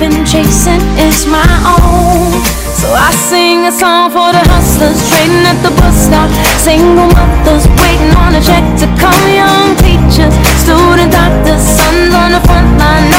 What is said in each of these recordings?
I've been chasing is my own. So I sing a song for the hustlers trading at the bus stop. Single mothers waiting on a check to come. Young teachers, student doctors, sons on the front line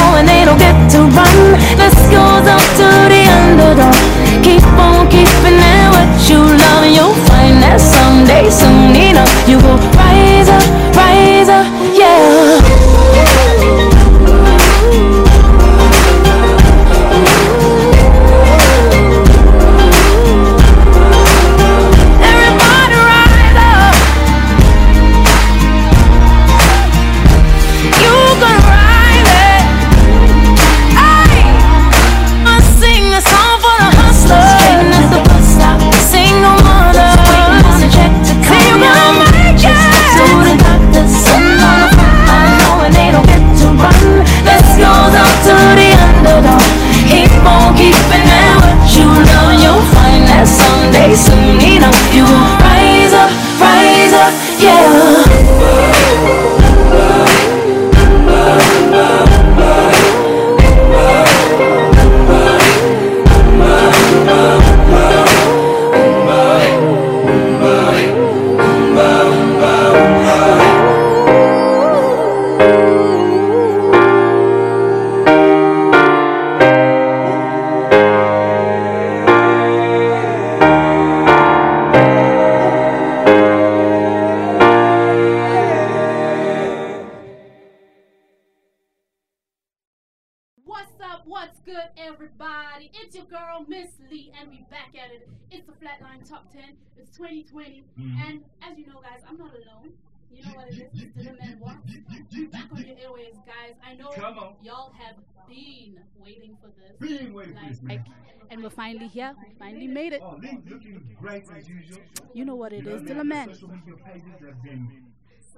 y'all have been waiting for this. Been waiting for this, and we're finally here. We finally made it. Oh, looking great as usual. You know what it is, the Dylan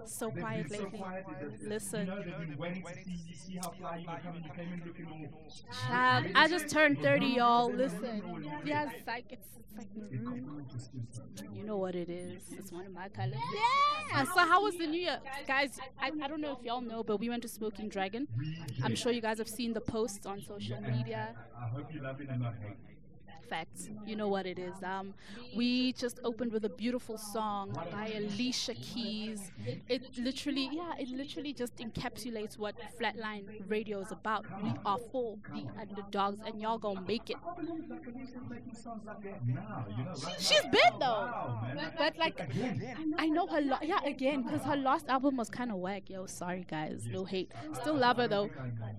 So they've quiet so lately. Listen. You know, they've been waiting to see, you see how fly you were coming. You came in looking all. Child, I just turned 30, y'all. Listen. Yeah, it's like, it's, it's like, mm, you know what it is. It's one of my colors. Yeah. So, how was the New Year? Guys, I, I don't know if y'all know, but we went to Smoking Dragon. I'm sure you guys have seen the posts on social media. I hope you love it and not hate Facts. You know what it is. Um, we just opened with a beautiful song by Alicia Keys. It literally, yeah, it literally just encapsulates what Flatline Radio is about. We are for the underdogs, and y'all gonna make it. She's been though, but like, I know her. Lo- yeah, again, because her last album was kind of whack. Yo, sorry guys, no hate. Still love her though,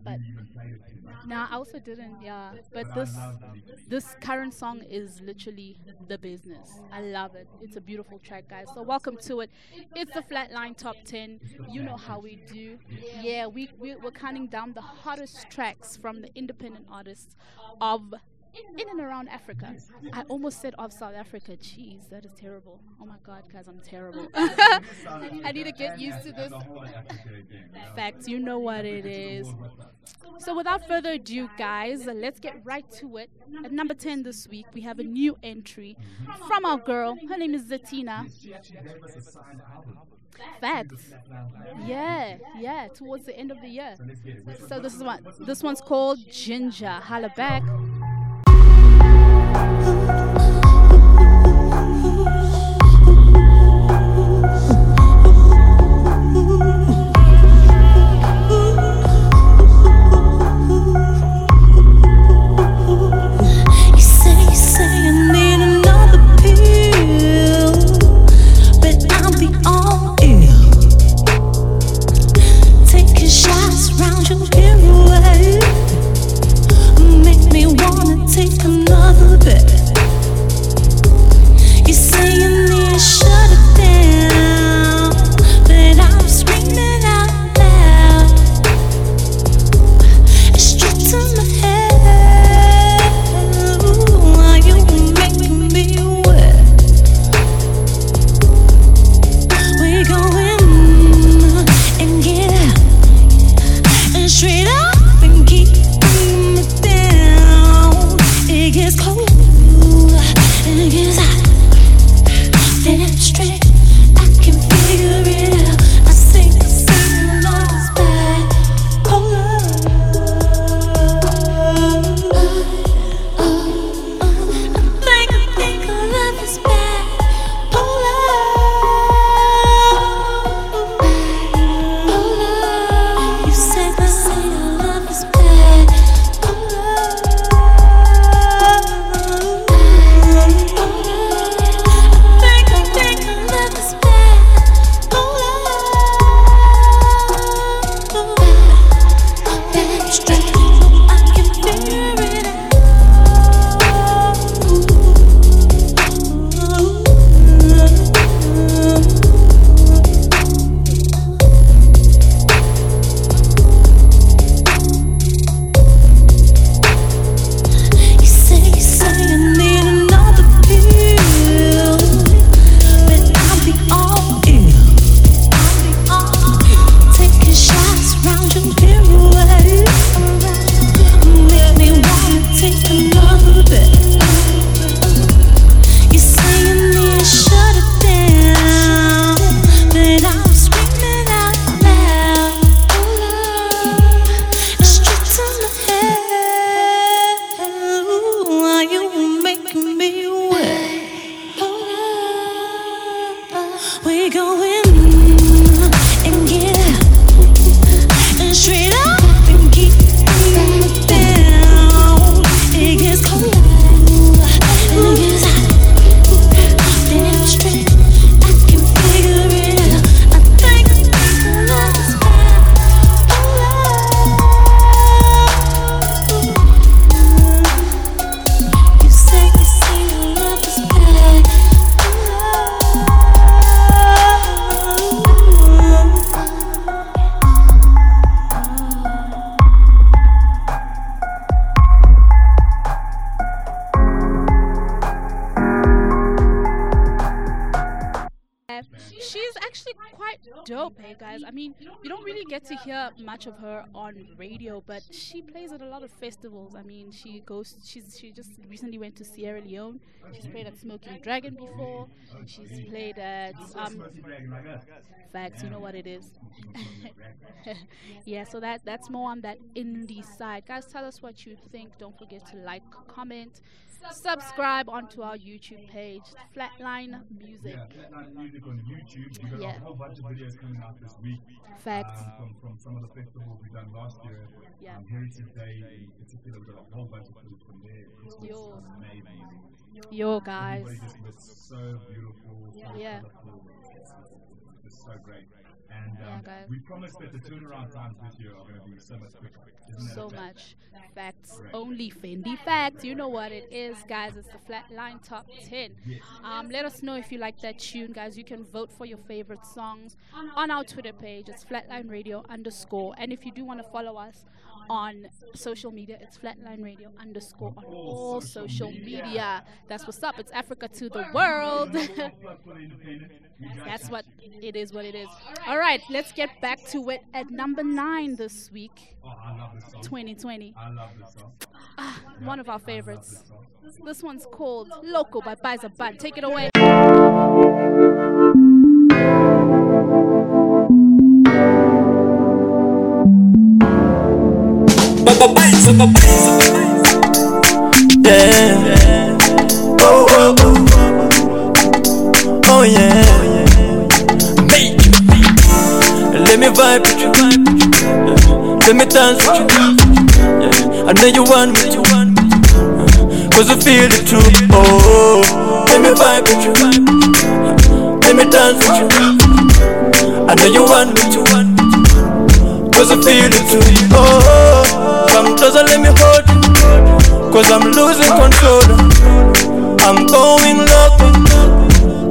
but. Nah, I also didn't, yeah. But this this current song is literally the business. I love it. It's a beautiful track, guys. So welcome to it. It's the Flatline Top 10. You know how we do. Yeah, we, we we're counting down the hottest tracks from the independent artists of Mm-hmm. in and around Africa. I almost said of South Africa. Jeez, that is terrible. Oh my God, guys, I'm terrible. I need to get used to this. Facts, you know what it is. So without further ado, guys, let's get right to it. At number 10 this week, we have a new entry from our girl. Her name is Zatina. Facts. Yeah, yeah, towards the end of the year. So this is one. This one's called Ginger. Holla back. On radio, but she plays at a lot of festivals. I mean, she goes. She's she just recently went to Sierra Leone. She's played at Smoking Dragon before. She's played at um, Facts. You know what it is. yeah. So that that's more on that indie side, guys. Tell us what you think. Don't forget to like, comment, subscribe onto our YouTube page, Flatline Music. Yeah, Flatline Music on YouTube. We've got Yeah. a whole bunch of videos coming out this week. Facts. Um, from, from some of the festivals we've done last year. Yeah. Um, Heritage Day in particular, we've got a whole bunch of footage from there. Yo. amazing. Yo, guys. Everybody just looks so beautiful, so Yeah. colorful. It's, it's, it's so great. And Yeah, um, guys. we promised that the turnaround times this year are going to be so much quicker. So much facts. Only fendi facts. You know what it is guys. It's the flatline top 10 um, let us know if you like that tune guys. You can vote for your favorite songs on our twitter page. It's flatline radio underscore. And if you do want to follow us on social media. It's Flatline Radio underscore on all social media. That's what's up. It's Africa to the world. That's what it is. What it is. All right, let's get back to it. At number nine this week, Oh, I love this song. 2020. I love this. Ah, one of our favorites. This one's called Loco by Biza Bun. Take it away. Yeah. Oh, oh, oh. Oh, yeah. Make you. Let me vibe with you. Let me dance with you. I know you want me to. Cause I feel it too. Oh, let me vibe with you. Let me dance with you. I know you want me. Cause I feel it too. Oh, come closer, let me hold you. Cause I'm losing control. I'm going loco.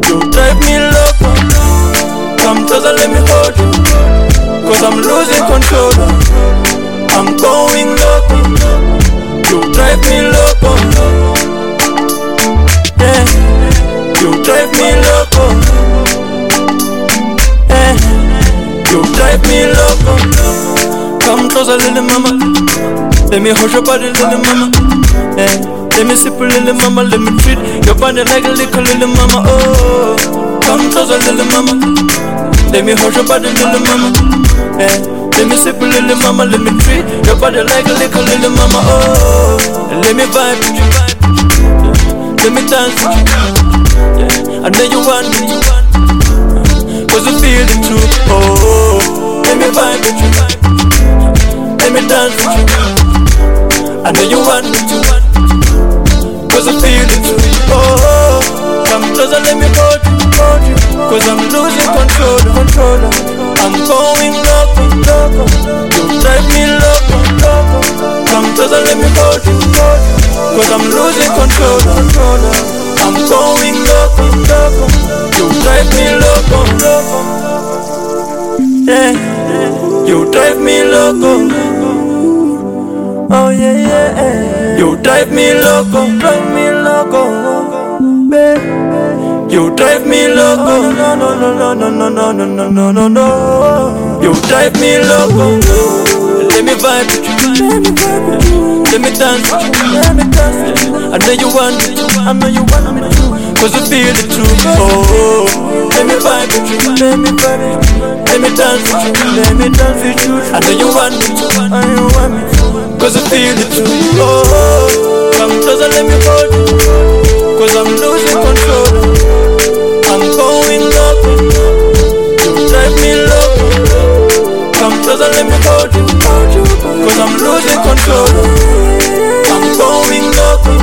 You drive me loco. Come closer, let me hold you. Cause I'm losing control. I'm going loco. You drive me loco. Yeah. You drive me loco. Yeah. You drive me loco. Come closer, little mama. Let me hold your body, little mama. Yeah. Let me sip little mama. Let me treat your body like a little little mama. Oh, come closer, little mama. Let me hold your body, little mama. Yeah. Let me sip little mama. Let me treat your body like a little little mama. Oh, let me vibe with you. Let me dance with you. Yeah. I know you want me. Cause I feel it too. Oh, let me vibe with you. Let me dance with you. I know you want me to. Cause I feel it. Oh, come closer, let me hold you. hold you. Cause I'm losing control. control. I'm going loco. loco. You drive me loco. loco. Come closer, let me hold you. hold you. Cause I'm losing control. control. I'm going loco. loco. You drive me loco. loco. Yeah, you drive me loco. Oh yeah, yeah, yeah. You drive me loco, drive me loco, babe. You drive me loco, no, no, no, no, no, no, no, no, no, no, no. You drive me loco. Let me vibe with you, let me vibe with you. Let me dance with you, let me dance with you. I know you want me I know you want me to. Cause I feel it too. Oh, let me vibe with you, let me vibe with you. Let me dance with you, let me dance with you. I know you want me I know you want me. Cause I feel it too. Oh, come closer, let me hold you. Cause I'm losing control. I'm going loco. You drive me loco. Come closer, let me hold you. Cause I'm losing control. I'm going loco.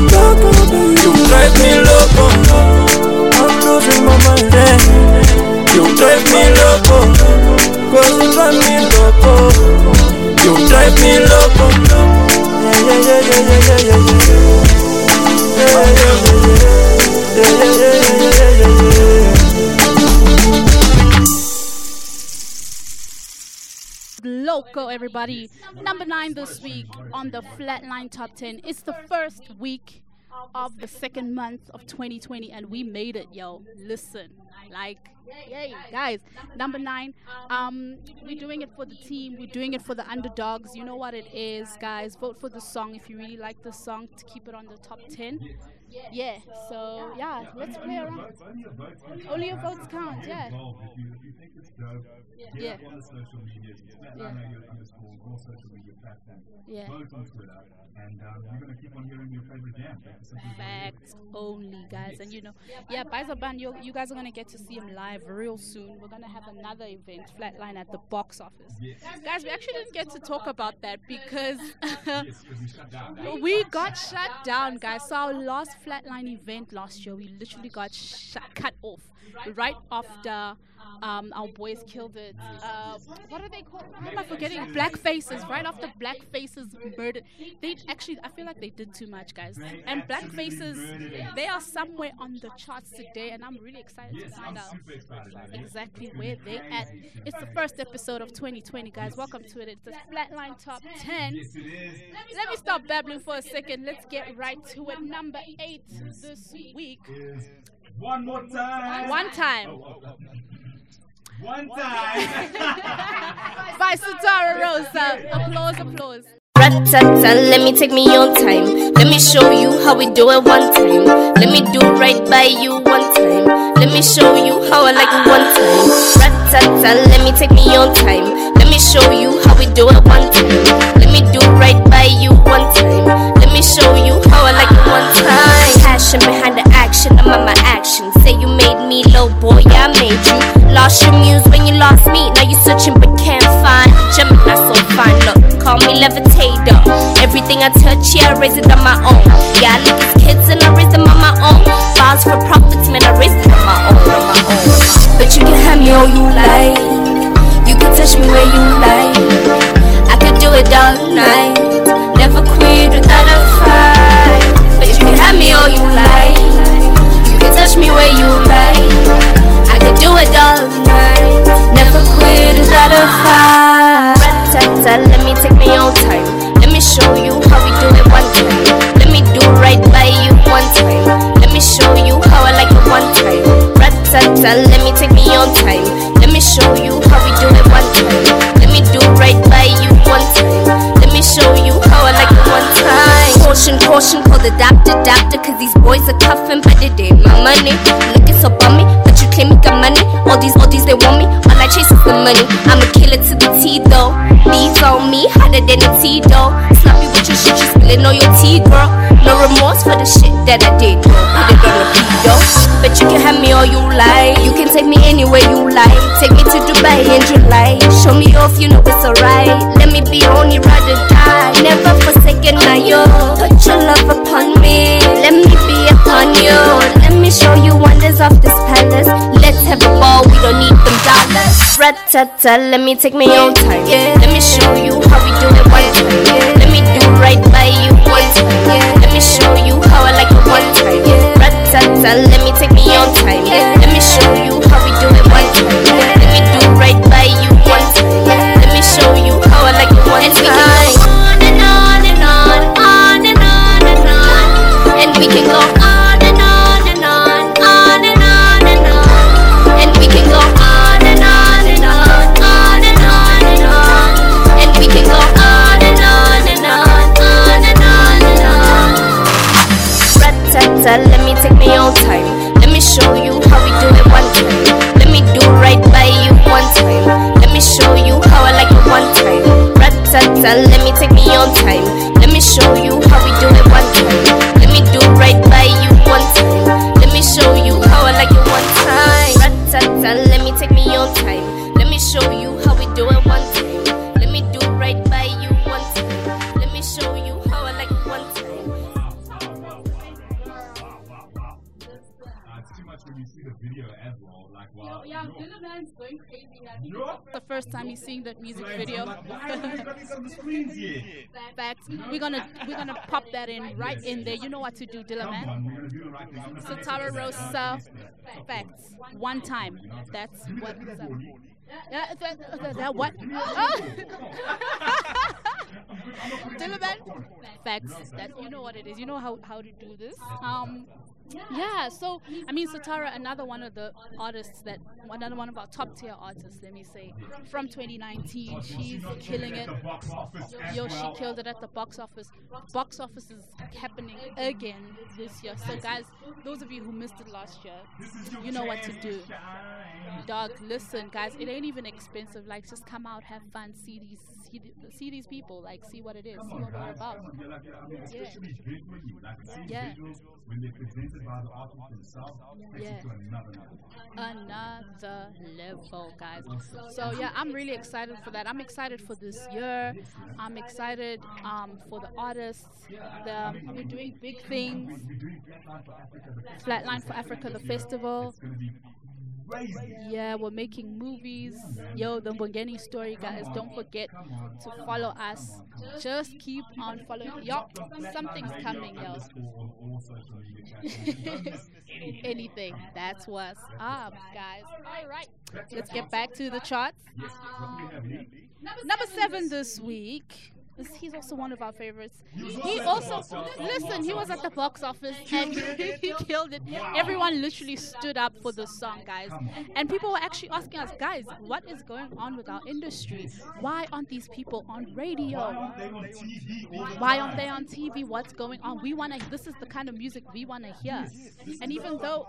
You drive me loco. I'm losing my mind. You drive me loco. Cause you drive me loco. You drive me yeah. Oh, Loco, everybody. Number nine this week on the Flatline Top 10. It's the first week of the second month of 2020, and we made it, yo. Listen, like, yay, guys. Number nine, um, we're doing it for the team, we're doing it for the underdogs. You know what it is, guys. Vote for the song if you really like the song to keep it on the top 10. Yeah, so yeah, let's play around. Only your votes count. Only your votes count, yeah. If you, if you think it's dope, get Yeah. up on the social media. Let Yeah. Your underscore, all social media platforms. Yeah. Vote on Twitter. And um, you're going to keep on hearing your favorite jam. That's simply what it is. Facts only, guys. And you know, yeah, Bizaban, you, you guys are gonna get to see him live real soon. We're gonna have another event, Flatline, at the box office. Guys, we actually didn't get to talk about that because Yes, we shut down. we got shut down, guys. So our last Flatline event last year, we literally got cut off right after Um, our boys killed it. Uh, what are they called? Am I forgetting? Black Faces. Right after Black Faces murdered, they actually. I feel like they did too much, guys. And Black Faces, they are somewhere on the charts today, and I'm really excited to find out exactly where they at. It's the first episode of 2020, guys. Welcome to it. It's the Flatline Top 10. Yes, it is. Let me stop babbling for a second. Let's get right to it. Number eight this week. Is one more time. One time. Oh, oh, oh. One time. By Satara Rosa. Applause, applause. Rat-tat-tat, let me take me on time. Let me show you how we do it one time. Let me do right by you one time. Let me show you how I like it one time. Rat-tat-tat, let me take me on time. Let me show you how we do it one time. Let me do right by you one time. Let me show you how I like it one time. Passion behind the action, I'm on my action. Say you made me low boy, I made you. Lost your muse when you lost me. Now you searching but can't find. Gemini so fine, look, call me levitator. Everything I touch, yeah, I raise it on my own. Yeah, I look as kids and I raise them on my own. Bars for profits, man, I raise them on my own, on my own. But you can have me all you like. You can touch me where you like. I could do it all night. Never quit without a fight. But you can have me all you like. Me where you. I could do it all night. Never quit a fight. Let me take my own time. Let me show you how we do it one time. Let me do right by you one time. Let me show you how I like it one time. Let me take me own time. Let me show you how Caution, caution, call the doctor, doctor, cause these boys are cuffing by the day. My money, looking so bummy, but you claim you got money. All these, all these, they want me. All I chase is the money. I'm a killer to the T though. These on me, hotter than a T though. Sloppy with your shit, you spilling all your tea, girl. No remorse for the shit that I did, girl. Put it on the beat, though. But you can have me all you like. You can take me anywhere you like. Take me to Dubai in July. Show me off, you know it's alright. Let me be on your ride or die. Never forsaken, now yo. Dollars. Rat-tat-tat, let me take my own time. Let me show you how we do it one time. Let me do right by you one time. Let me show you how I like it one time. Rat-tat-tat, let me take me own time. Let me show you how we do it one time. Let me do right by you one time. Let me show you how I like it one time. And we can go On and on and on and on and on, and we can go Fact, we're gonna we're gonna pop that in right in there. You know what to do, Dylan Come man. on, we're gonna do the right thing. I'm gonna say Satara it. Rosa, facts. One time. That's what. Yeah, that, that, that what? Oh. Dylan man, facts. That you know what it is. You know how how to do this. Um. Yeah, so I mean, Satara, another one of the artists that, another one of our top tier artists, let me say, from 2019. She's killing it. The box office Yo, she killed it at the box office. Box office is happening again this year. So, guys, those of you who missed it last year, you know what to do. Dog, listen, guys, it ain't even expensive. Like, just come out, have fun, see these, see, the- see these people, like, see what it is, see what we're about. Yeah, like, I mean, especially visually, like seeing Yeah. when they're presented by the artist themselves, Yeah. another level. another level, guys. So yeah, I'm really excited for that. I'm excited for this year. I'm excited um, for the artists. The, we're doing big things. Flatline for Africa, the Flatline for Africa, the festival. Yeah, we're making movies. Yo, the Bongeni story, guys. Don't forget to follow us. Just keep on following. Yo, something's coming, yo. Anything. That's what's up, guys. All right, let's get back to the charts. Um, number seven this week. He's also one of our favorites. He also, listen, he was at the box office and he killed it. Everyone literally stood up for the song, guys. And people were actually asking us, guys, what is going on with our industry? Why aren't these people on radio? Why aren't they on TV? What's going on? We want to, this is the kind of music we want to hear. And even though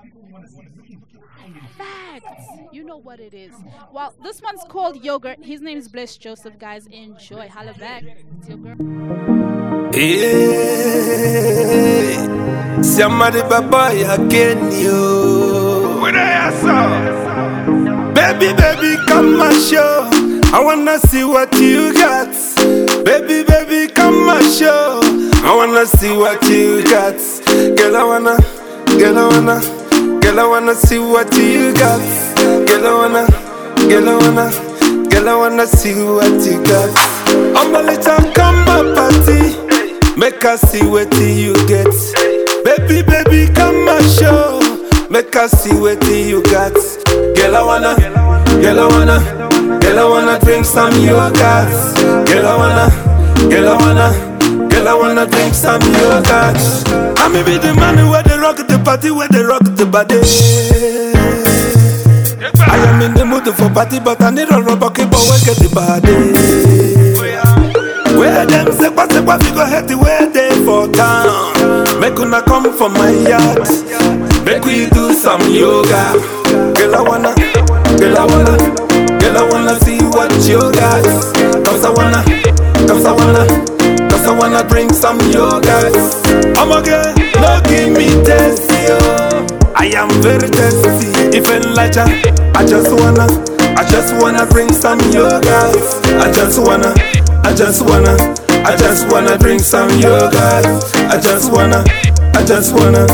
Facts. You know what it is. Well, this one's called Yogurt. His name is Bless Joseph, guys. Enjoy. Holla back. It's your girl. Hey, somebody baba again you. When I saw, baby, baby, come and show. I wanna see what you got. Baby, baby, come and show. I wanna see what you got. Girl, I wanna, girl, I wanna, girl, I wanna see what you got. Girl, I wanna, girl, I wanna, girl, I wanna see what you got. I'm a little come my party. Make us see what you get. Baby, baby, come and show. Make us see what you got. Girl, I wanna, girl, I wanna, girl, I wanna drink some yogurt. Girl, I wanna, girl, I wanna, girl, I wanna drink some yogurt. I may be the man where they rock the party, where they rock the body. I am in the mood for party, but I need a rubber keep away get the body. Where them what we go head the way they for town. Make una come for my yard. Make we do some yoga. Girl I wanna, girl I wanna, girl I wanna see what you got. Cause I wanna, cause I wanna, cause I wanna drink some yoga. I'm again, no give me test yo. I am very thirsty. If Elijah, I just wanna, I just wanna drink some yoga. I just wanna, I just wanna, I just wanna drink some yoga. I just wanna, I just wanna,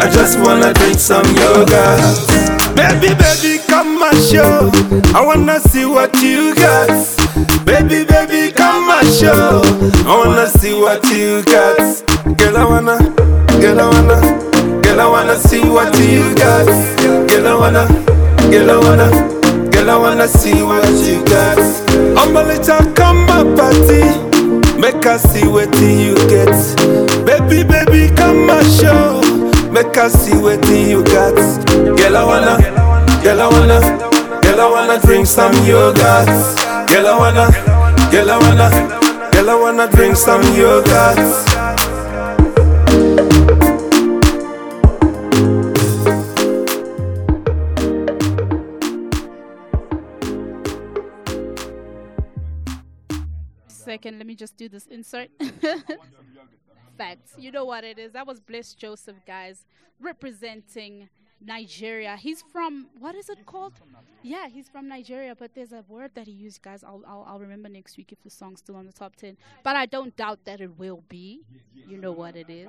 I just wanna drink some yoga. Baby, baby, come and show. I wanna see what you got. Baby, baby, come and show. I wanna see what you got. Girl, I wanna, girl, I wanna. Girl, I wanna see what you got. Girl, I wanna, girl, I wanna, girl, I wanna see what you got. I'm a little come my party, make us see what you get. Baby, baby, come and show, make us see what you got. Girl, I wanna, girl, I wanna, girl, I wanna drink some yogurt. Girl, I wanna, girl, I wanna, girl, I wanna drink some yogurt. Second, let me just do this insert. Facts. You know what it is. That was Bless Joseph, guys, representing Nigeria. He's from, what is it called? Yeah, he's from Nigeria, but there's a word that he used, guys. I'll, I'll, I'll remember next week if the song's still on the top 10. But I don't doubt that it will be. You know what it is.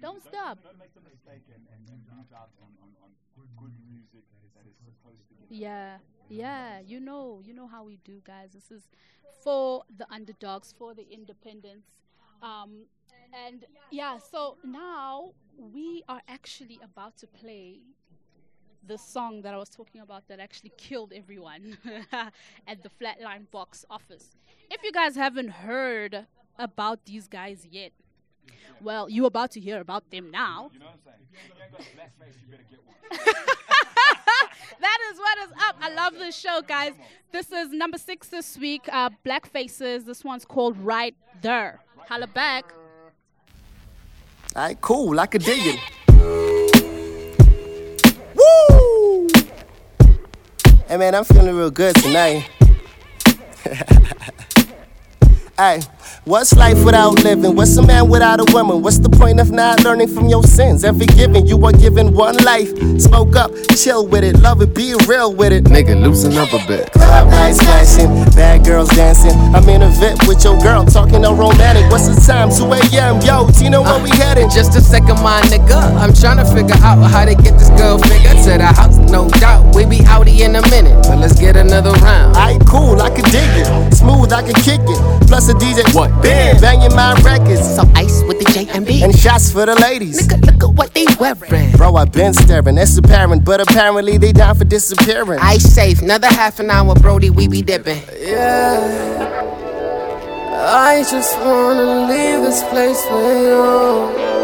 Don't stop. Yeah, yeah, you know, you know how we do, guys. This is for the underdogs, for the independents. Um, and yeah, so now we are actually about to play the song that I was talking about that actually killed everyone at the Flatline box office. If you guys haven't heard about these guys yet, well, you're about to hear about them now. that is what is up. I love this show, guys. This is number six this week. Uh, Black Faces. This one's called Right There. Holla back. Alright, cool. I could dig it. Woo! Hey man, I'm feeling real good tonight. Hey, what's life without living? What's a man without a woman? What's the point of not learning from your sins? Every given, you are given one life. Smoke up, chill with it, love it, be real with it. Nigga, loosen up a bit. Club nights flashing, bad girls dancing. I'm in a VIP with your girl, talking no romantic. What's the time? 2 a.m. Yo, Tina, where we heading? Uh, just a second, my nigga. I'm trying to figure out how to get this girl figure to the house, no doubt. We be outie in a minute, but let's get another round. Aight, cool, I can dig it. Smooth, I can kick it. Plus a DJ. What? Bam, banging my records. So ice with the J and B. And shots for the ladies. Nigga, look at what they wearing. Bro, I've been staring, that's apparent, but apparently they down for disappearing. Ice safe, another half an hour, Brody, we be dipping. Yeah. I just wanna leave this place with you.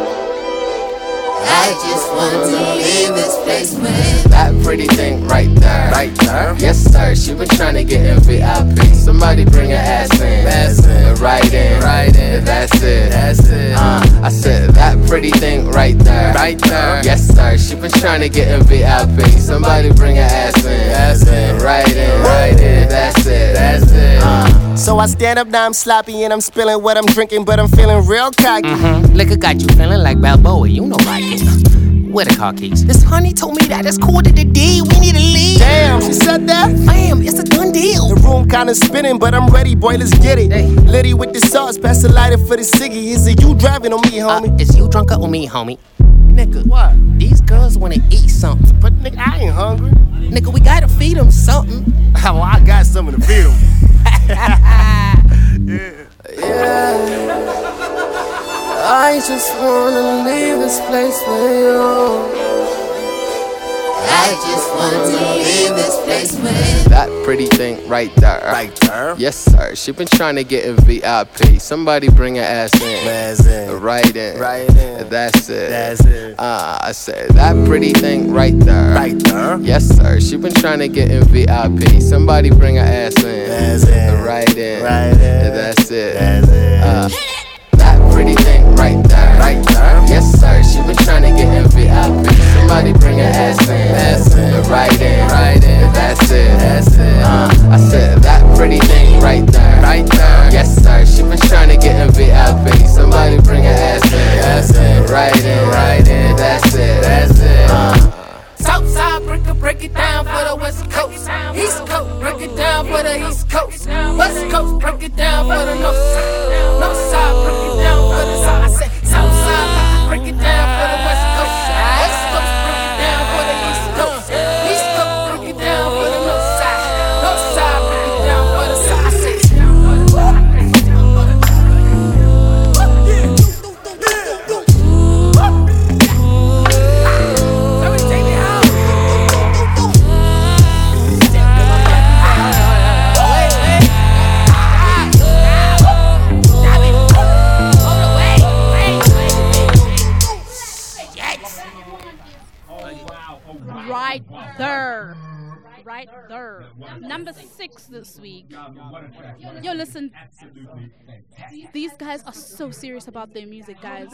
I just wanna leave this place with that pretty thing right there. Right there? Yes, sir. She been trying to get in VIP. Somebody bring her ass in. That's it. Right in. Right in. That's it. That's it. Uh, I said that pretty thing right there. Right there. Yes, sir. She been trying to get in VIP. Somebody bring her ass in. That's it. Right in. Right in. That's it. That's it. Uh, So I stand up, now I'm sloppy and I'm spilling what I'm drinking, but I'm feeling real cocky. Liquor got you feeling like Balboa, you know I get Where the car keys? This honey told me that it's quarter to the D, we need to leave. Damn, she said that? Bam, it's a done deal. The room kinda spinning, but I'm ready, boy, let's get it. Hey. Liddy with the sauce, pass the lighter for the ciggy. Is it you driving on me, Uh, homie? is you drunk on me, homie? Nigga, what? these girls wanna eat something. But nigga, I ain't hungry. Nigga, we gotta feed them something. well, I got something to feed 'em. I just wanna leave this place with you. I just wanna leave this place with that pretty thing right there. Right there. Yes, sir. She been trying to get in VIP. Somebody bring her ass in. Ass in. Right in. Right in. That's it. That's it. Uh, I said that pretty thing right there. Right there. Yes, sir. She been trying to get in VIP. Somebody bring her ass in. Ass in. Right in. Right in. That's it. That's it. Uh, that pretty thing right there. Right there. Yes, sir. She been trying to get in VIP. Somebody bring her ass in. Ass in. Right in. Right in. That's it. That's it. Uh, I said that pretty thing right there. Right there. Yes, sir. She been trying to get in VIP. Somebody bring her ass in. Ass in. Right in. Right in. That's it. That's it. Uh, Southside, break it, break it down for the West Coast. East Coast, break it down for the East Coast. West Coast, break it down for the North Side. North Side, break it down for the South. I said Southside, There. Number six this week. Yo, listen. These guys are so serious about their music, guys.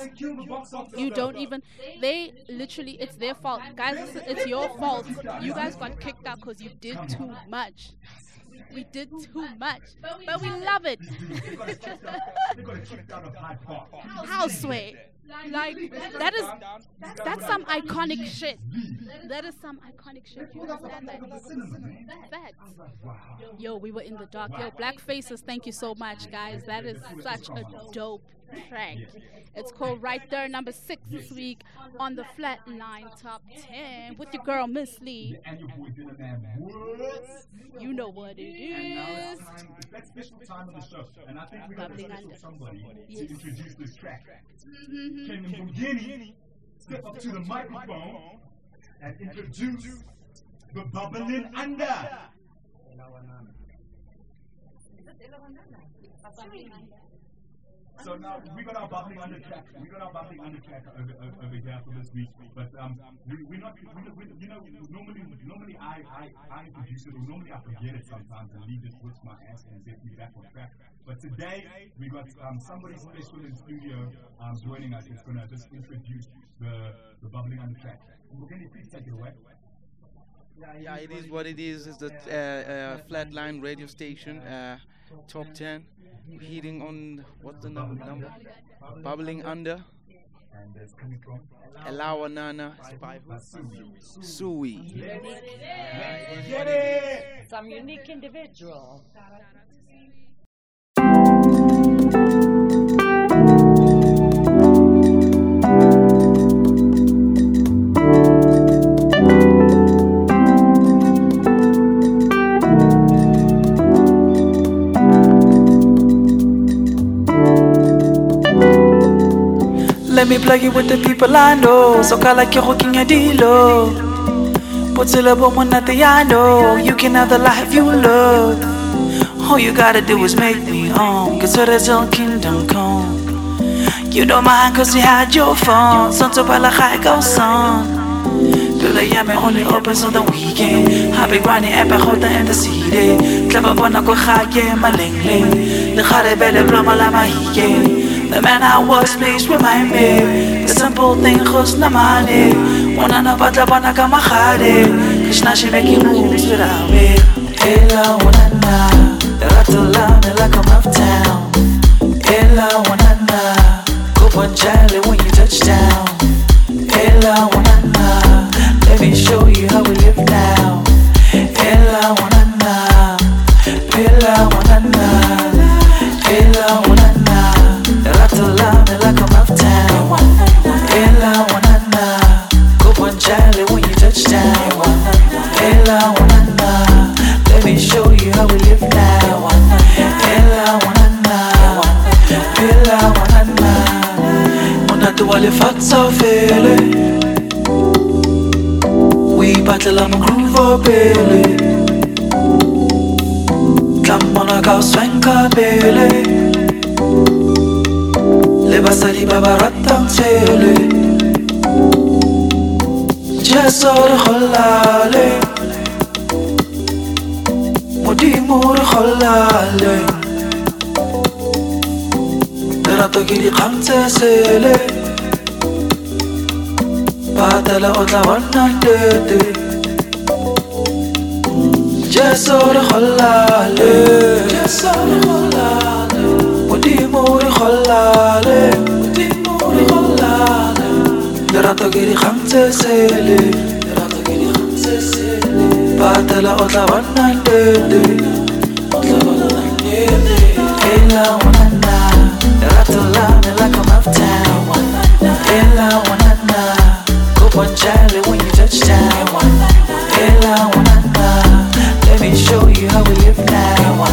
You don't even. They literally, it's their fault. Guys, it's, it's your fault. You guys got kicked out because you did too much. We did too much. But we love it. Houseway. Like that is that's some iconic shit. That is some iconic shit. You understand that? Facts. Yo, we were in the dark. Yo, Black Faces, thank you so much, guys. That is such a dope track. It's called Right There, number six this week on the Flatline Top 10 with your girl Miss Lee. And your boy Dylan Man Woods. You know what it is. That's special time of the show. And I think we got to Bubbling special somebody to introduce this track. Mm-hmm. Mhm. Came in from Guinea. Step up to the microphone and introduce the bubbling under. So now we got our bubbling under track. We got our bubbling under track over, over, here for this week. But um, we, we're not. We, we, you know, normally, normally I, I, I introduce it, or normally I forget it sometimes and leave it with my ass and get me back on track. But today we got um, somebody special in the studio um, joining us. It's gonna just introduce the the bubbling under track. You please take it away? Yeah, it is what it is. It's the uh, uh, Flatline radio station, uh, top 10. Heating on, what's the num- number? Bubbling Under. And it's coming from Alawa Nana. Sui. Get it! Some unique individual. Me plug with the people I know. So call like you're hooking a dealo. Put a little monate I know. You can have the life you love. All you gotta do is make me home. Cause so there's your kingdom come. You don't mind cause you had your phone. Son to pala go son. Dula ya me only opens on the weekend. I Happy grinding epic hota in the city. Clever bona ko khage malengle. Le khare bele bloma la mahike. The man I was, please remind me. The simple thing, khus na mane. Wanna na batla bana ka mahare. Krishna she making moves without me. Ella wanna na. Ratula me like I'm off town. Ella wanna na. Charlie when you touch down. Ella wanna na. Let me show Oale faty sao fele Ho ipatlela migroove vapele Tlamo manakao swing kapele Le basadi ba ba ratang tsele Jeso re golale Modimo re golale Lerato ke dikgang tse sele Patala otla wanna dede. Jesor holale. Jesor holale. Modimur holale. Modimur holale. Rato giri khamse sele. Rato giri khamse sele. Patala otla wanna dede. Otla wanna dede. Ella wanna na. Rato la me like I'm off town. Ella wanna Coupon Charlie when you touch down. Ella wanna. Let me show you how we live now.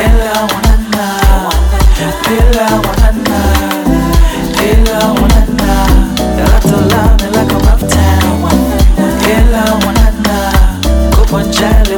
Ella wanna. Ella wanna. Ella wanna na. Rato la me like I'm off town. Ella wanna na. Coupon Charlie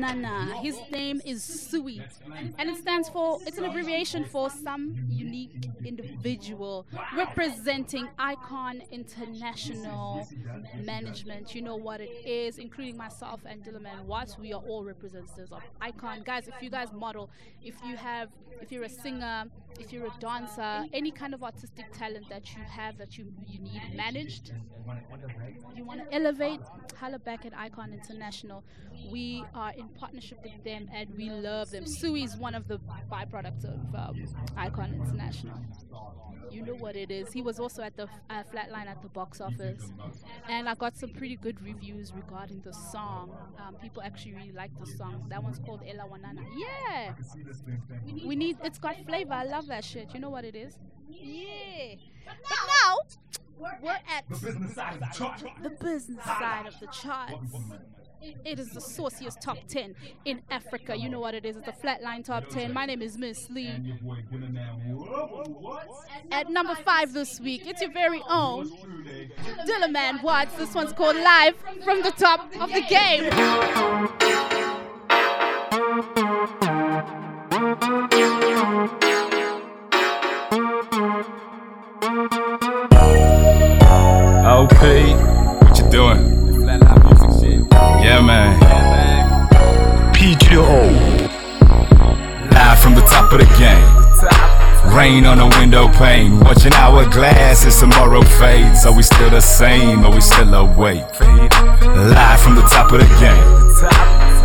La Wanana. His name is Sui, and it stands for. It's an abbreviation for some unique individual representing Icon International Management. You know what it is, including myself and Dylan Man Watts. We are all representatives of Icon, guys. If you guys model, if you have, if you're a singer, if you're a dancer, any kind of artistic talent that you have that you you need managed, you want to elevate, holla back at Icon International. We are in partnership with them and we love them. Sui is one of the byproducts of um, Icon International. You know what it is. He was also at the uh, Flatline at the box office, and I got some pretty good reviews regarding the song. Um, people actually really like the song. That one's called Ella Wanana. Yeah, we need. It's got flavor. I love that shit. You know what it is? Yeah. But now We're at the business side of the chart. the business side of the charts. It is the sauciest top 10 in Africa. You know what it is. It's the Flatline Top 10. My name is Miss Lee. And your boy Dylan Man. Whoa, what? At number five this week, it's your very own Dylan Man Watts. This one's called Live from the Top of the Game. OP, what you doing? Yeah, man. PGO. Live from the top of the game. Rain on the window pane. Watching hourglass as tomorrow fades. Are we still the same? Are we still awake? Live from the top of the game.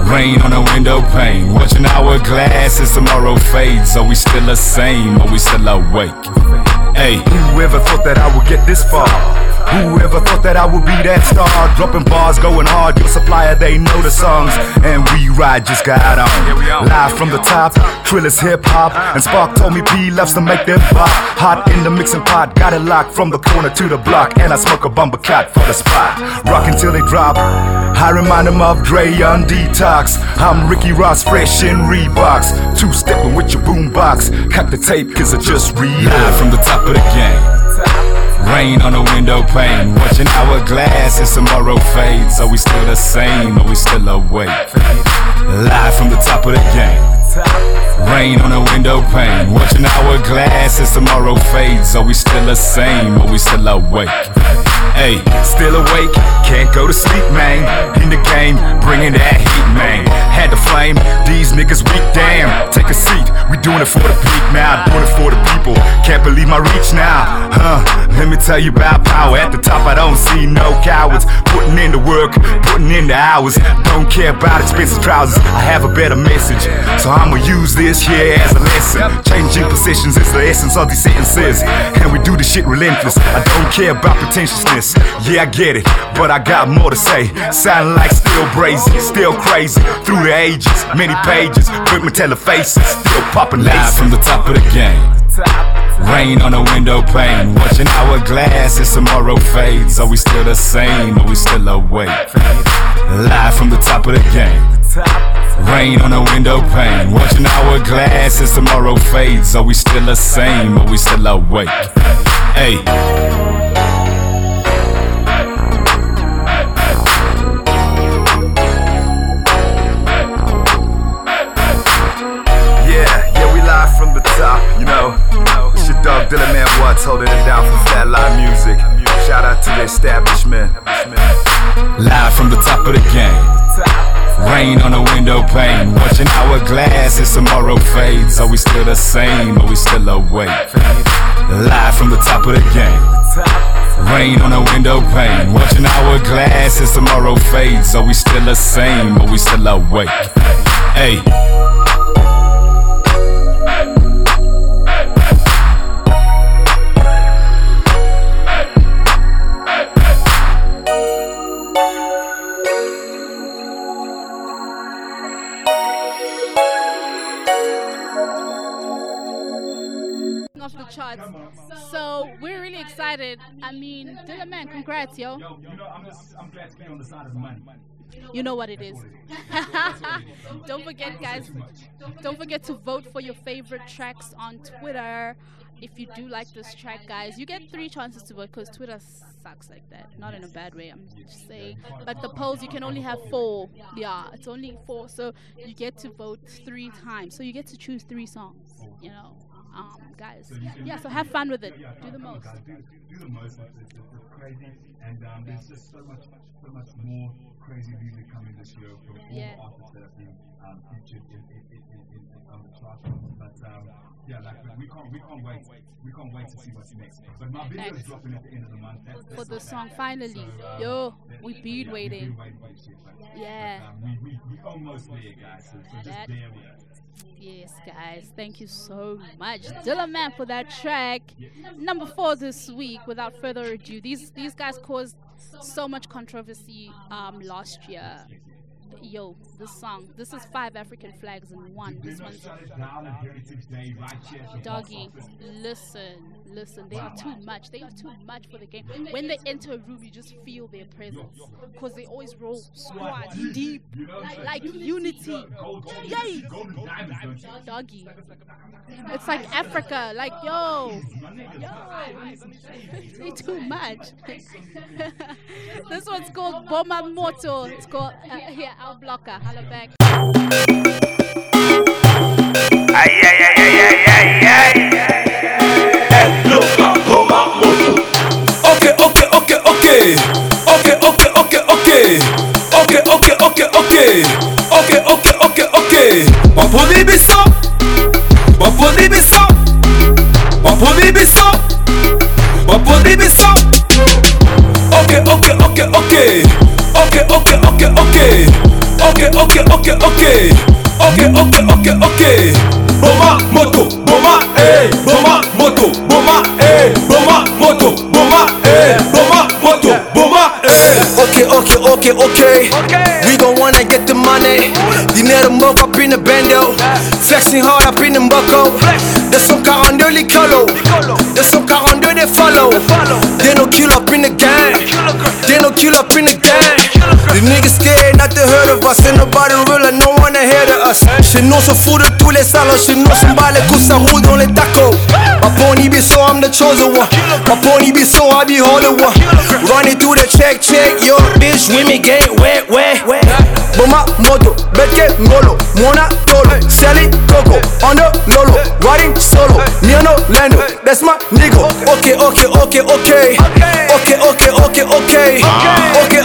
Rain on the window pane. Watching hourglass as tomorrow fades. Are we still the same? Are we still awake? Hey, who ever thought that I would get this far? Whoever thought that I would be that star? Dropping bars, going hard. Your supplier, they know the songs. And we ride just got on. Live from the top, Trillers hip hop. And Spark told me P loves to make them pop. Hot in the mixing pot, got it locked from the corner to the block. And I smoke a bumper cat for the spot. Rock until they drop. I remind them of Dre on detox. I'm Ricky Ross, fresh in Reeboks. Two stepping with your boombox. Cut the tape, cause I just read. Live from the top of the game. Rain on the window pane. Watching hourglass as tomorrow fades. Are we still the same? Are we still awake? Live from the top of the game. Rain on the window pane. Watching hourglass as tomorrow fades. Are we still the same? Are we still awake? Hey, Still awake, can't go to sleep, man. In the game, bringing that heat, man. Had to flame, these niggas weak, damn. Take a seat, we doing it for the peak now, doing it for the people. Can't believe my reach now, huh? Let me tell you about power. At the top, I don't see no cowards. Putting in the work, putting in the hours. Don't care about expensive trousers. I have a better message, so I'ma use this here as a lesson. Changing positions is the essence of these sentences, and we do the shit relentless. I don't care about pretentiousness. Yeah, I get it, but I got more to say. Sound like still brazen, still crazy. Through the ages, many pages, quick metallic faces, still popping live from the top of the game. Rain on the window pane. Watching hourglass as tomorrow fades. Are we still the same? Are we still awake? Live from the top of the game. Rain on the window pane. Watching hourglass as tomorrow fades. Are we still the same? Are we still awake? Hey. Dog Dylan Man Watts holding it down for Flatline Music. Shout out to the establishment. Live from the top of the game. Rain on the window pane. Watching hourglass as tomorrow fades. Are we still the same? Are we still awake? Live from the top of the game. Rain on the window pane. Watching hourglass as tomorrow fades. Are we still the same? Are we still awake? Hey. So we're really excited. I mean, Dylan Man, congrats, yo. Yo, you know, I'm just, I'm glad to be on the side of money. You know what it is. don't forget, guys. Don't forget to vote for your favorite tracks on Twitter. If you do like this track, guys, you get three chances to vote because Twitter sucks like that. Not in a bad way, I'm just saying. But the polls, you can only have four. Yeah, it's only four. So you get to vote three times. So you get to choose three songs, you know. Um, guys, yeah. So have fun with it. Do the most. Do, do the most. It's, it's, it's crazy, and um, there's just so much, so much more crazy music coming this year from all Yeah. the artists that have been um, featured in, in, in, in, in, in on the chart. But um, yeah, like we can't, we can't wait. We can't wait to see what's next. But my video is dropping at the end of the month. That's, that's For the song, bad. finally. So, um, Yo, that- we been yeah, we've waiting. been waiting for this shit, but- Yeah. But, um, we, we, we almost there, guys. So, so just That- bear with us. Yes, guys. Thank you so much, Dylan Man, for that track. Number four this week. Without further ado, these these guys caused so much controversy um, last year. Yo, this song. This is five African flags in one. This Did one's shut it down on Heritage Day right here at the box doggy. Listen, listen, they are too much. They are too much for the game. When they enter a room, you just feel their presence because they always roll squad deep, like unity. Yay! Doggy. It's like Africa. Like yo, they too much. this one's called Boma Moto. It's called uh, here Al Blocker. Holla back. Ay, ay, ay, ay, ay, ay, okay, okay. Okay, okay, okay, okay. Okay, okay, okay, okay. Waponi biso. Waponi biso. Waponi biso. Waponi biso. Okay, okay, okay, okay. Okay, okay, okay, okay. Okay, okay, okay, okay. Okay, okay, okay, okay. Boma moto, boma, eh. Boma moto, Okay, okay, okay, okay. We gon' wanna get the money. Dinero moke up in the bando. Flexing hard up in the bucko. There's some 42 les colo. There's some 42 they follow. They no kill up in the gang. They no kill up in the gang. The niggas scared not to heard of us. Ain't nobody real and no one ahead of us. Chez nous, on se fout de tous les salons. Chez nous, on bat les coups, ça roule tacos. Chosen one. My pony be so I be holding one. Running through the check, check. Yo, bitch, with me get wet, wet. Boma moto, beke ngolo, mona tolo, selling coco, on the lolo, riding solo, miano lando, that's my nigga. Okay, okay, okay, okay, okay, okay, okay, okay, okay, okay, okay, okay,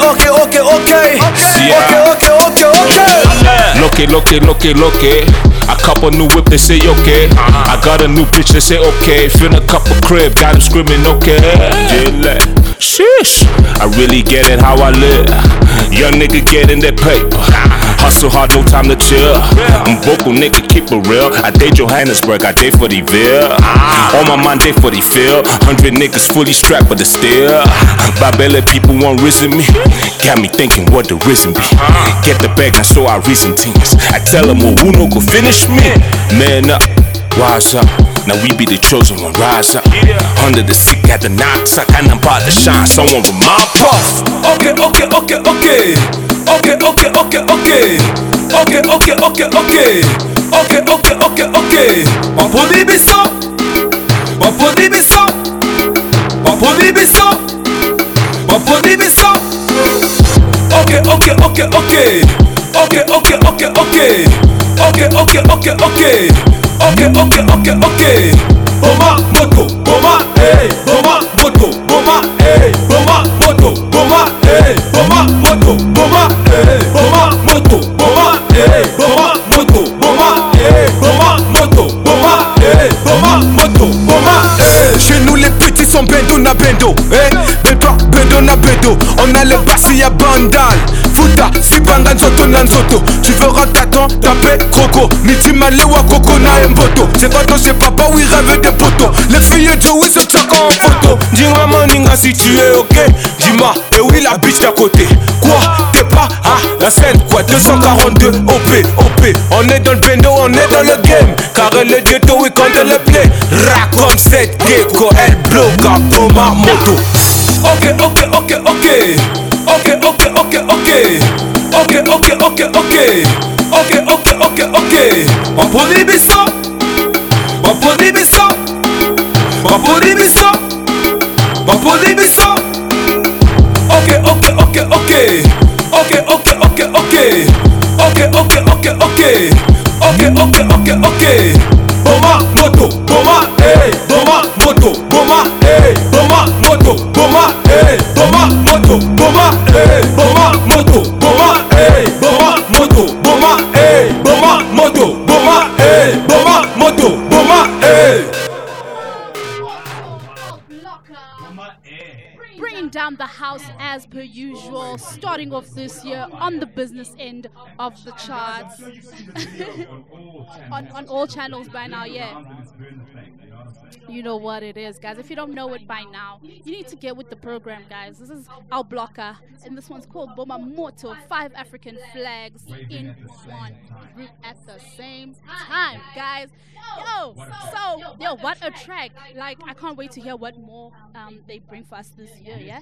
okay, okay, okay, okay. Look it, look it, look it, look it. A couple new whip, they say okay. I got a new bitch, they say okay. Finna couple crib, got him screaming okay. Sheesh, I really get it how I live. Young nigga getting that paper. Hustle hard, no time to chill. I'm vocal, nigga, keep it real. I date Johannesburg, I date for the Ville. On my mind, date for the feel. Hundred niggas fully strapped, but it's still. Babele people want risen me. Got me thinking what the risen be. Get the bag, now so I reason things. I tell them, well, who no go finish me? Man up. Wise up, now we be the chosen one, rise up. Under the seat, got the knocks, I got about to shine, someone with my puff. Okay, okay, okay, okay. Okay, okay, okay, okay. Okay, okay, okay, okay. Okay, okay, okay, okay. Waponi biso. Waponi biso. Waponi biso. Waponi biso. Okay, okay, okay, okay. Okay, okay, okay, okay. Okay, okay, okay, okay. ok, ok, ok, ok. Boma, moto, boma, hey, boma, moto, boma, hey, boma, moto, boma, hey, boma, moto, boma, hey, boma, moto, boma, hey, boma, moto, boma, hey, boma, moto, boma, hey, boma, moto, boma, hey. Chez nous les petits sont bendo na bendo, hey. Bendo na bendo On a les bassi à bandal. Futa sipanga nzoto na nzoto. Tu veux rentrer ton tapé croco Midi malewa coco na mboto. C'est quand on chez papa oui rêve des potos. Les filles de oui se tchaka en photo. Dis-moi moninga si tu es ok. Dis-moi et oui la bitch d'à côté. Quoi? T'es pas à la scène quoi? 242 OP OP On est dans le bendo on est dans le game. Car elle est ghetto oui quand elle est play Raconte cette gecko. Elle bloque à Boma moto Okay, okay, okay, okay. Okay, okay, okay, okay. Okay, okay, okay, okay. Okay, okay, okay, okay. Waponi biso. Waponi biso. Waponi biso. Waponi biso. Okay, okay, okay, okay. Okay, okay, okay, okay. Okay, okay, okay, okay. Okay, okay, okay, okay. Boma moto, boma, eh. Boma moto, boma, eh. Goma moto, goma, eh. Down the house as per usual, starting off this year on the business end of the charts. on, on all channels by now, yeah. You know what it is, guys. If you don't know it by now, you need to get with the program, guys. This is our blocker, and this one's called Boma Moto Five African Flags in one group at the same time, guys. Yo, so, yo, what a track. Like, I can't wait to hear what more um, they bring for us this year, yeah?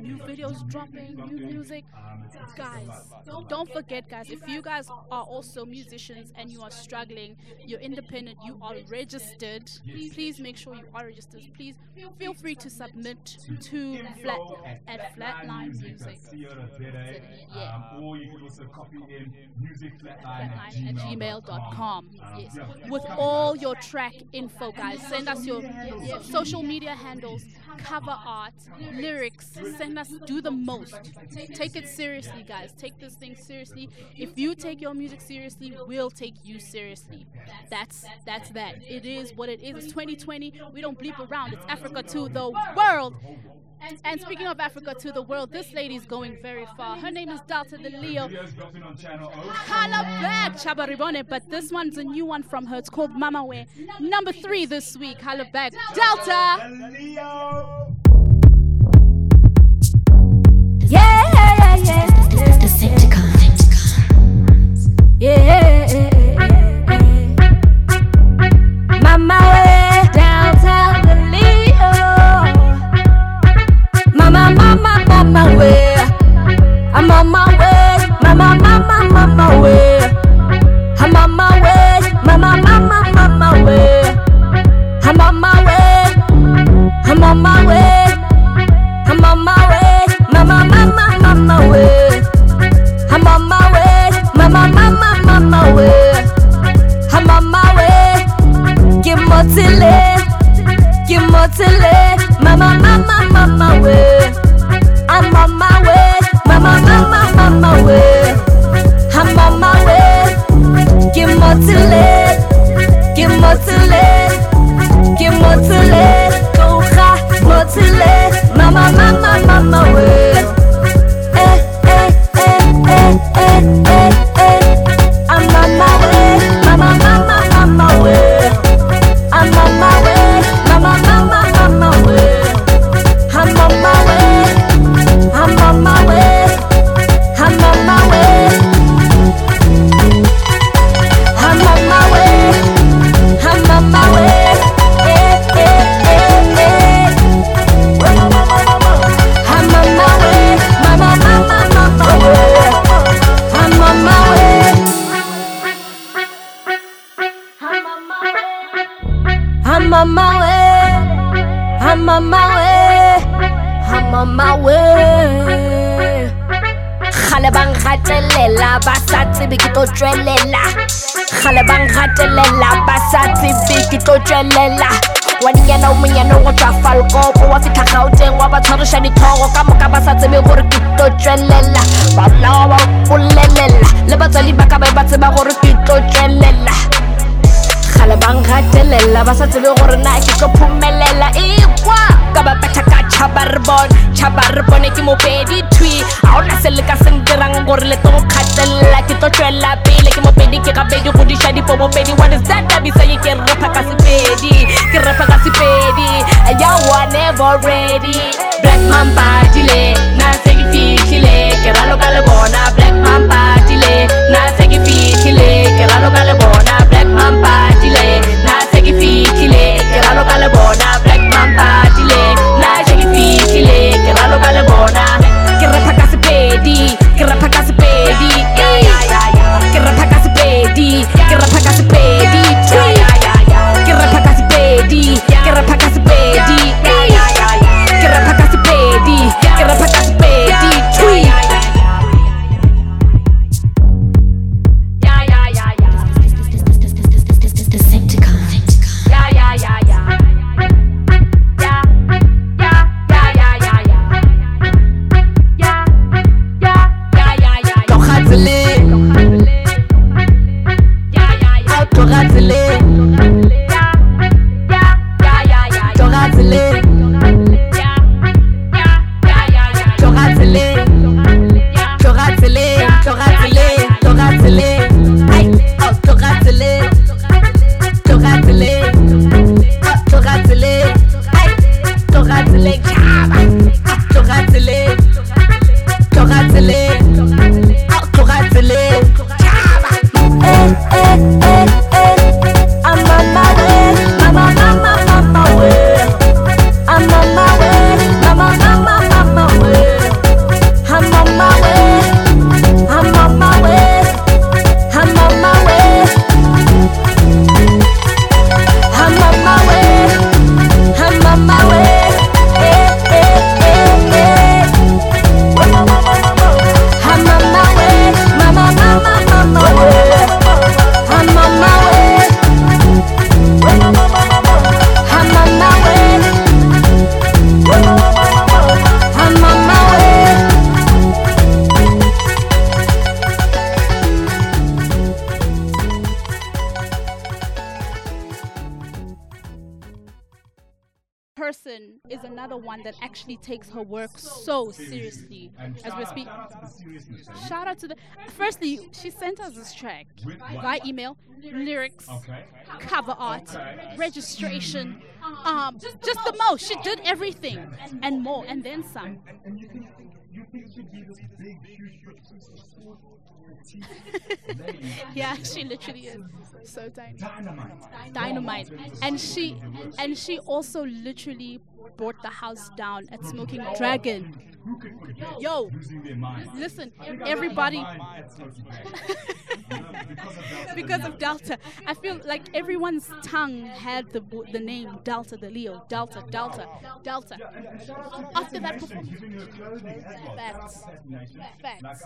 New videos dropping, new music. Guys, don't forget, guys, if you guys are also musicians and you are struggling, you're independent, you are registered, please make sure you are registered. Please feel free to submit to flat at Flatline Music. Yeah. Or you can also copy in at gmail.com. Yes. With all your track info, guys. Send us your social media handles, cover art, lyrics. Send us, do the most. Take it seriously, guys. Take this thing seriously. If you take your music seriously, we'll take you seriously. That's that's that. It is what it is. It's 2020. We don't bleep around. It's Africa to the world. And speaking of Africa to the world, this lady's going very far. Her name is Delta the Leo. Holla back, Chabaribone. But this one's a new one from her. It's called Mama Way. Number three this week. Holla back. Delta! Yeah. Yeah. Mama It. Give more. Mama, mama, mama way. So seriously. as we speak. Shout out to the. Firstly, she sent us this track by email, lyrics, cover art, registration, um, just the most. She did everything. And more, and then some. yeah, she literally is so tiny. Dynamite. Dynamite. And she and she also literally brought the house down at Smoking Dragon. Yo, listen, everybody. because of Delta. I feel like everyone's tongue had the the name Delta, the Leo, Delta, Delta, Delta. After that performance, facts, facts.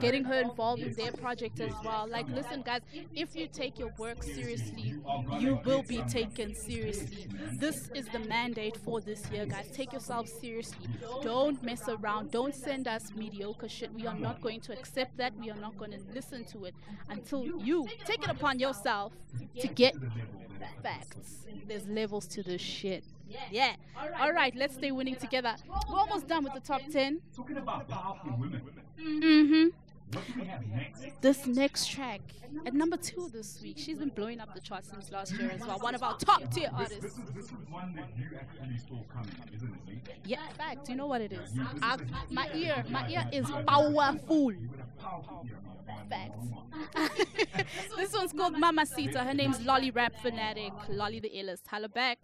Getting her involved in their project as well. Like, listen, guys, if you take your work seriously, you will be taken seriously. This is the mandate for this year, guys. Take yourself seriously. Don't mess around. Don't send us mediocre shit. We are not going to accept that. We are not going to listen to it until you take it upon yourself to get facts. There's levels to this shit. Yeah. All right, let's stay winning together. We're almost done with the top 10. Talking about powerful women. What do we have next? This next track at number two this week. She's been blowing up the charts since last year as well. One of our top tier artists. this, is, this is one that you actually saw coming, isn't it, Lee? Yeah, fact. You know what it is? I, my ear, my ear is powerful. Facts. this one's called Mama Mamacita. Her name's Lolly Rap Fanatic. Lolly the illest. Holla back.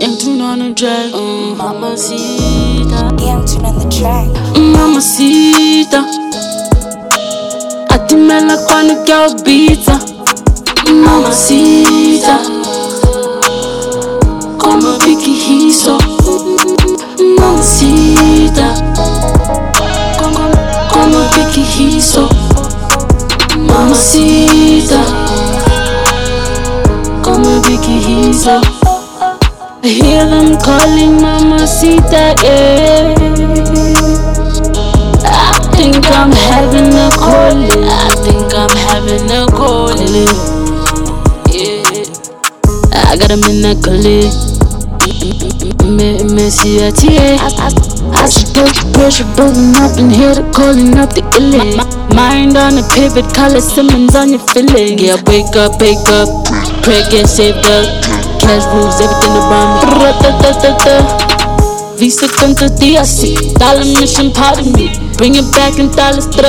Young tune on the track, mm, mamacita. Young tune on the track, mm, mamacita. Atimela quando que eu bita, mamacita. Mm, como Vicky Riso, mamacita. Mm, como, como Vicky Riso, mamacita. Como Vicky Riso. I hear them calling Mamacita, yeah. I think I'm having a calling. I think I'm having a calling. Yeah. I got a minacole. Messy at I should put pressure building up and here to calling up the illy. Mind on a pivot, color Simmons on your feeling. Yeah, wake up, wake up. Pray get saved up. Cash rules everything around me. Ra-ta-ta-ta-ta. Visa tanto DRC. Dollar mission part of me. Bring it back in dollars. Tra.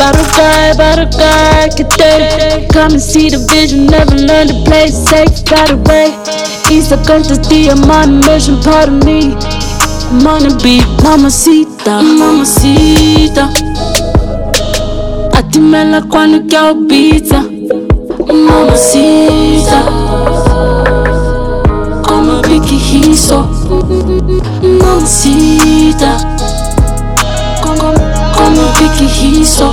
Barukai, barukai, kate. Come and see the vision. Never learn to play safe. Got away. Isa tanto dia, my mission part of me. Money be mamacita, mamacita. Atimela quando que eu bita. Mamacita Como Vicky Riso Mamacita Como, como Vicky Riso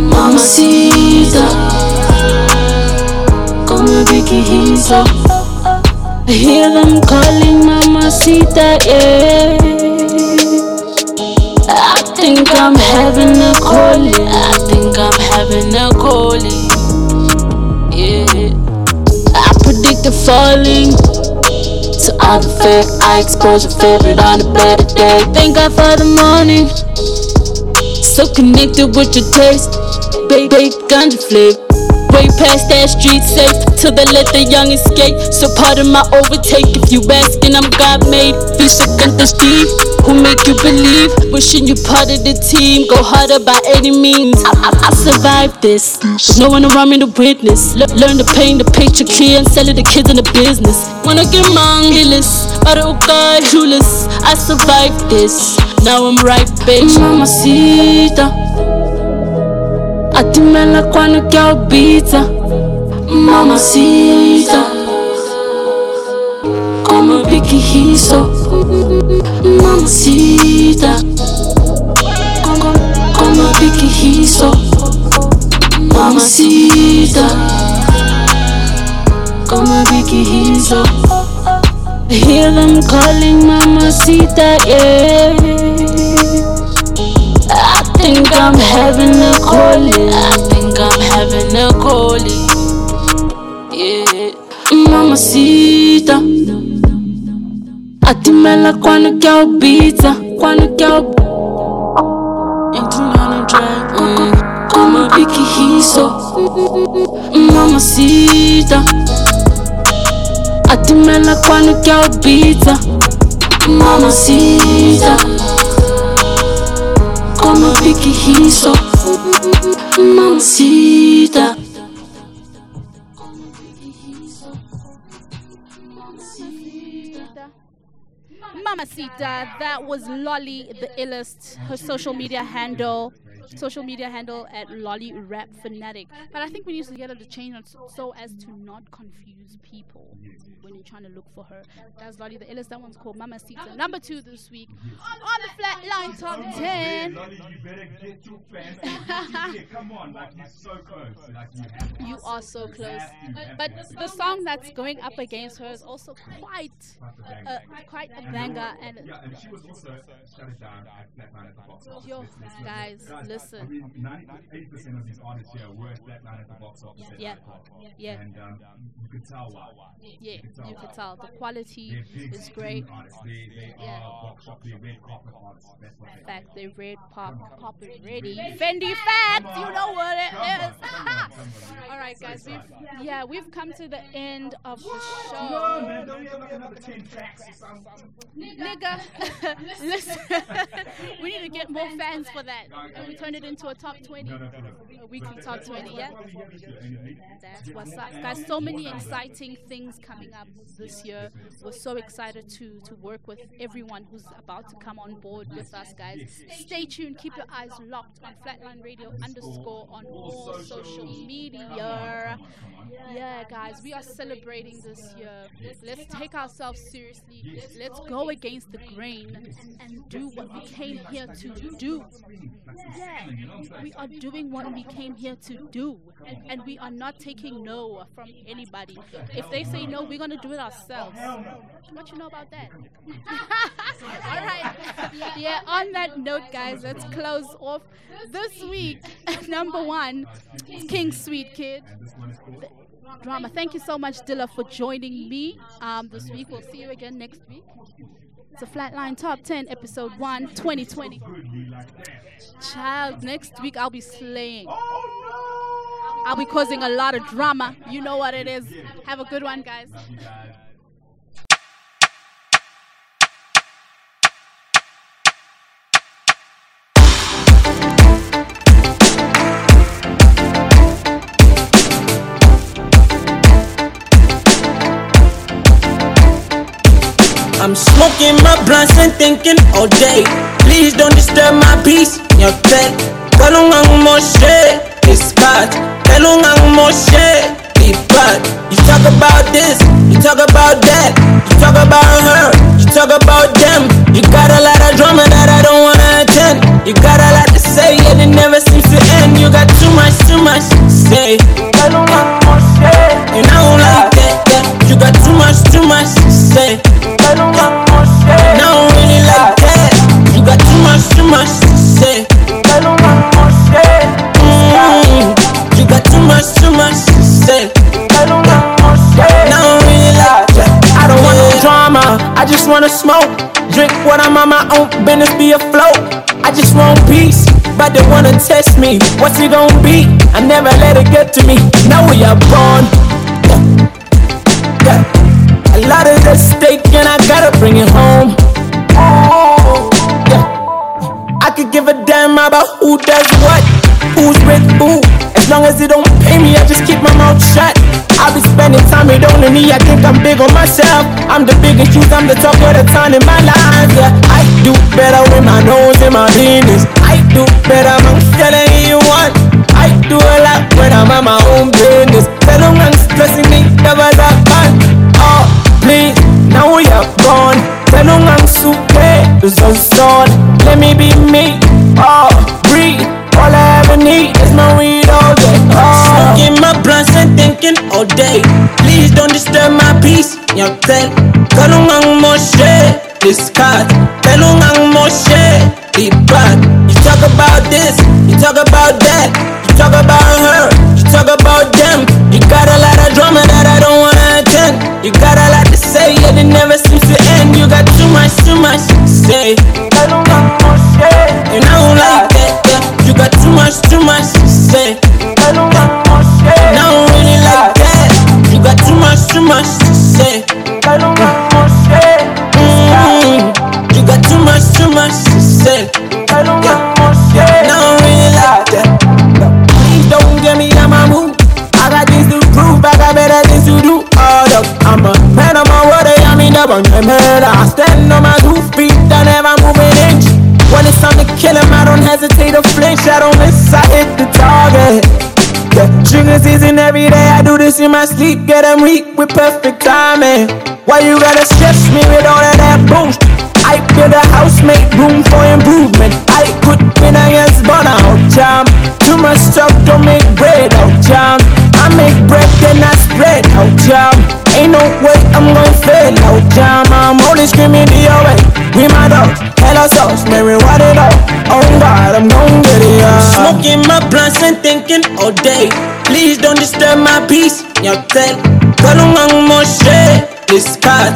Mamacita Como Vicky Riso I hear them calling Mamacita, yeah. I think I'm having a calling I think I'm having a calling the falling. So all the fake, I expose your favorite on a better day. Thank God for the morning. So connected with your taste. Baby, ganja flavor. Way past that street safe till they let the young escape. So pardon my overtake if you asking, I'm God made. Fish against the Steve, who make you believe. Wishing you part of the team, go harder by any means. I, I, I survived this, with no one around me to witness. Le- learn to paint the picture clear and sell it to kids in the business. Wanna get mangilis, para o Julius. I survived this, now I'm right, bitch. Mamacita. Atimela quando que eu bita Mamacita Como Vicky Riso Mamacita Como, como Vicky Riso Mamacita Como Vicky Riso I hear them calling Mamacita, yeah. I think I'm having a calling. I think I'm having a calling. Yeah. Mamacita. Atimela quando quer o pizza. Quando quer o. Como Vicky Hiso. Mamacita. Atimela quando quer o pizza. Mamacita. Como Vicky Hiso. Mamacita. Mamacita, that was Lolly the illest. Her social media handle, social media handle at Lolly Rap Fanatic. But I think we need to get her to change it so- so as to not confuse people when you're trying to look for her. That's Lolly the illest. That one's called Mamacita. Number two this week on the Flatline Top Ten. Lolly, you better get your fans. Yeah, Come on, like you're so close. Like you have. You are so close. have to, have But the song that's going up against her is also quite, uh, quite a banger. And Yeah, and she was also shut it down at Flatline at the box office. Yo, Let's- let's- guys, I listen. mean, 98% of these artists here were Flatline at the box office. Yeah, that yeah. And um, you could tell why. yeah, you why. can tell the quality is great. Artists. They, they Yeah. are box they're red carpet artists. In fact, they red pop, pop it ready. Fendi Fats, you know what it is. All right, guys. We've, yeah, we've come to the end of the show. No, man, don't have like another 10 tracks or something. Nigga, listen, we need to get more fans for that. And we turn it into a top 20, a weekly top 20, yeah? That's what's up. Guys, so many exciting things coming up this year. We're so excited to, to work with everyone who's about to come on board with us, guys. Stay tuned. Keep your eyes locked on Flatline Radio underscore on all social media. Yeah, guys, we are celebrating this year. Let's take ourselves seriously. Let's go against the grain and do what we came here to do. Yeah, we are doing what we came here to do, and, we are not taking no from anybody. If they say no, we're gonna do it ourselves. What you know about that? All right. Yeah. On that note, guys, let's close off this week. Number one, King Sweet Kid. Drama. Thank you so much, Dilla, for joining me um, this week. We'll see you again next week. It's a Flatline Top 10, Episode 1, 2020. Child, next week I'll be slaying. I'll be causing a lot of drama. You know what it is. Have a good one, guys. I'm smoking my blunts and thinking all day. Please don't disturb my peace. Your bed. Kalungang mo shit. It's bad. Kalungang mo shit. It's bad. You talk about this. You talk about that. You talk about her. You talk about them. You got a lot of drama that I don't wanna attend. You got a lot to say and it never seems to end. You got too much, too much to say. Kalungang just wanna smoke. Drink what I'm on my own business, be afloat. I just want peace, but they wanna test me. What's it gonna be? I never let it get to me. Now we are born. Yeah. A lot at stake and I gotta bring it home. Oh, yeah. I could give a damn about who does what, who's with who. As long as it don't pay me, I just keep my mouth shut. I'll be spending time with only me. I think I'm big on myself. I'm the biggest shoes, I'm the top of the town in my life. Yeah, I do better with my nose in my business. I do better amongst telling you what. I do a lot when I'm on my own business. Tell them I'm stressing me, never that fun. Oh, please, now we are gone. Tell them I'm super, so son. Let me be me. Oh, breathe. All I ever need is my weed all. Smoking my blunts and thinking all day. Please don't disturb my peace. Tell. Kalungang mo shit. This cut. Kalungang mo shit. Be bad. You talk about this. You talk about that, you talk about her, you talk about them. You got a lot of drama that I don't wanna attend. You got a lot to say, yet it never seems to end. You got too much, too much to say. And I don't like that, yeah. You got too much, too much to say. Every day. I do this in my sleep, get them weak with perfect timing. Why you gotta stress me with all of that boost? I build a house, make room for improvement. I put in against burn out jam. Too much stuff don't make bread out jam. I make bread then I spread out jam. Ain't no way I'm gonna fail out jam. I'm only screaming the away. We my dogs, hella sauce, Mary, what it all? Oh God, I'm gonna get it up. Smoking my blunts and thinking all day. Don't disturb my peace. Yo, tell, kalungang mo shit. This cat,